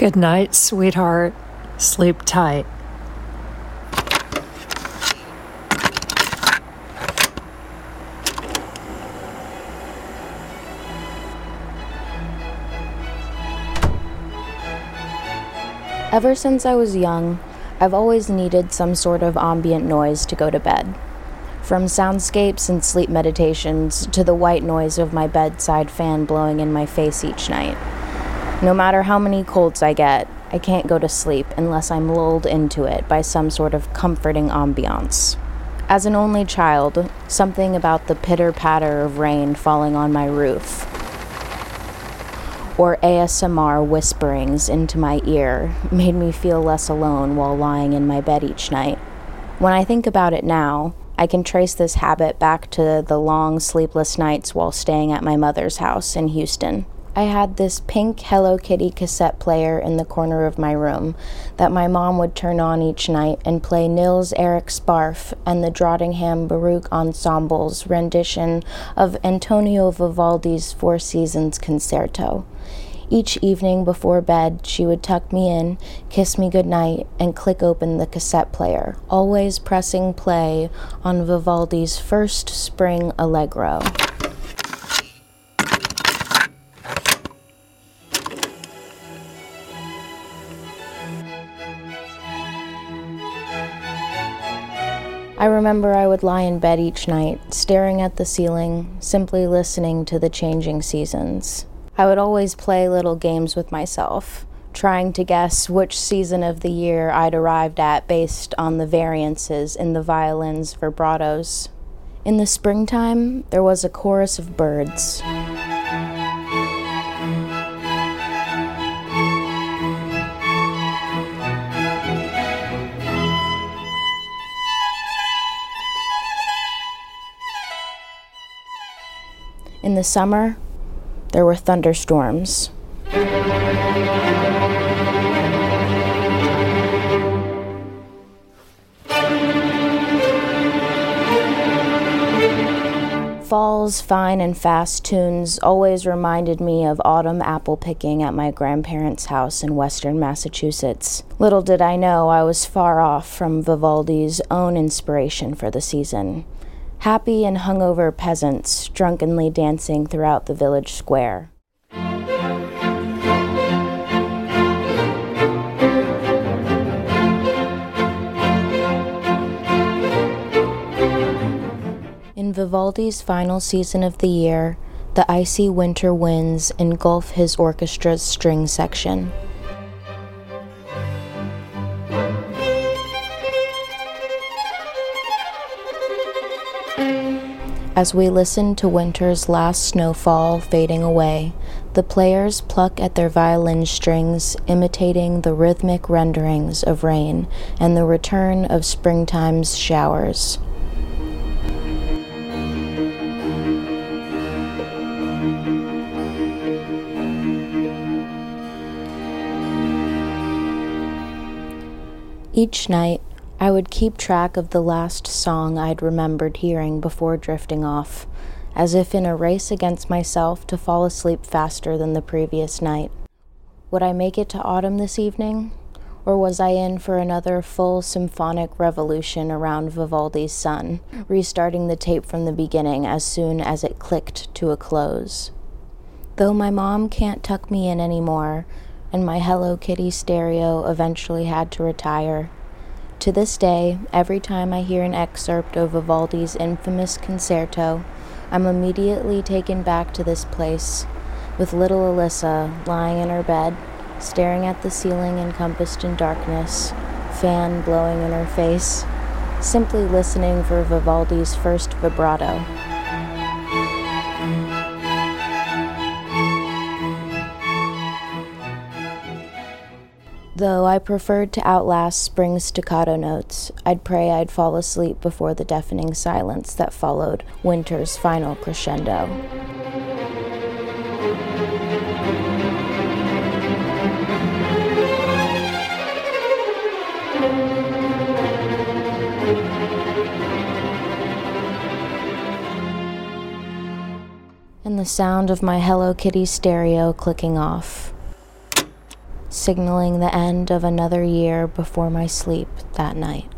Good night, sweetheart. Sleep tight. Ever since I was young, I've always needed some sort of ambient noise to go to bed. From soundscapes and sleep meditations to the white noise of my bedside fan blowing in my face each night. No matter how many colds I get, I can't go to sleep unless I'm lulled into it by some sort of comforting ambiance. As an only child, something about the pitter patter of rain falling on my roof, or ASMR whisperings into my ear made me feel less alone while lying in my bed each night. When I think about it now, I can trace this habit back to the long sleepless nights while staying at my mother's house in Houston. I had this pink Hello Kitty cassette player in the corner of my room that my mom would turn on each night and play Nils-Erik Sparf and the Drottningholm Baroque Ensemble's rendition of Antonio Vivaldi's Four Seasons Concerto. Each evening before bed, she would tuck me in, kiss me goodnight, and click open the cassette player, always pressing play on Vivaldi's first spring allegro. I remember I would lie in bed each night, staring at the ceiling, simply listening to the changing seasons. I would always play little games with myself, trying to guess which season of the year I'd arrived at based on the variances in the violin's vibratos. In the springtime, there was a chorus of birds. In the summer, there were thunderstorms. Fall's fine and fast tunes always reminded me of autumn apple picking at my grandparents' house in western Massachusetts. Little did I know I was far off from Vivaldi's own inspiration for the season happy and hungover peasants drunkenly dancing throughout the village square. In Vivaldi's final season of the year, the icy winter winds engulf his orchestra's string section. As we listen to winter's last snowfall fading away, the players pluck at their violin strings, imitating the rhythmic renderings of rain and the return of springtime's showers. Each night, I would keep track of the last song I'd remembered hearing before drifting off, as if in a race against myself to fall asleep faster than the previous night. Would I make it to autumn this evening? Or was I in for another full symphonic revolution around Vivaldi's sun, restarting the tape from the beginning as soon as it clicked to a close? Though my mom can't tuck me in anymore, and my Hello Kitty stereo eventually had to retire, to this day, every time I hear an excerpt of Vivaldi's infamous concerto, I'm immediately taken back to this place, with little Alyssa lying in her bed, staring at the ceiling encompassed in darkness, fan blowing in her face, simply listening for Vivaldi's first vibrato. Though I preferred to outlast spring's staccato notes, I'd pray I'd fall asleep before the deafening silence that followed winter's final crescendo. And the sound of my Hello Kitty stereo clicking off. Signaling the end of another year before my sleep that night.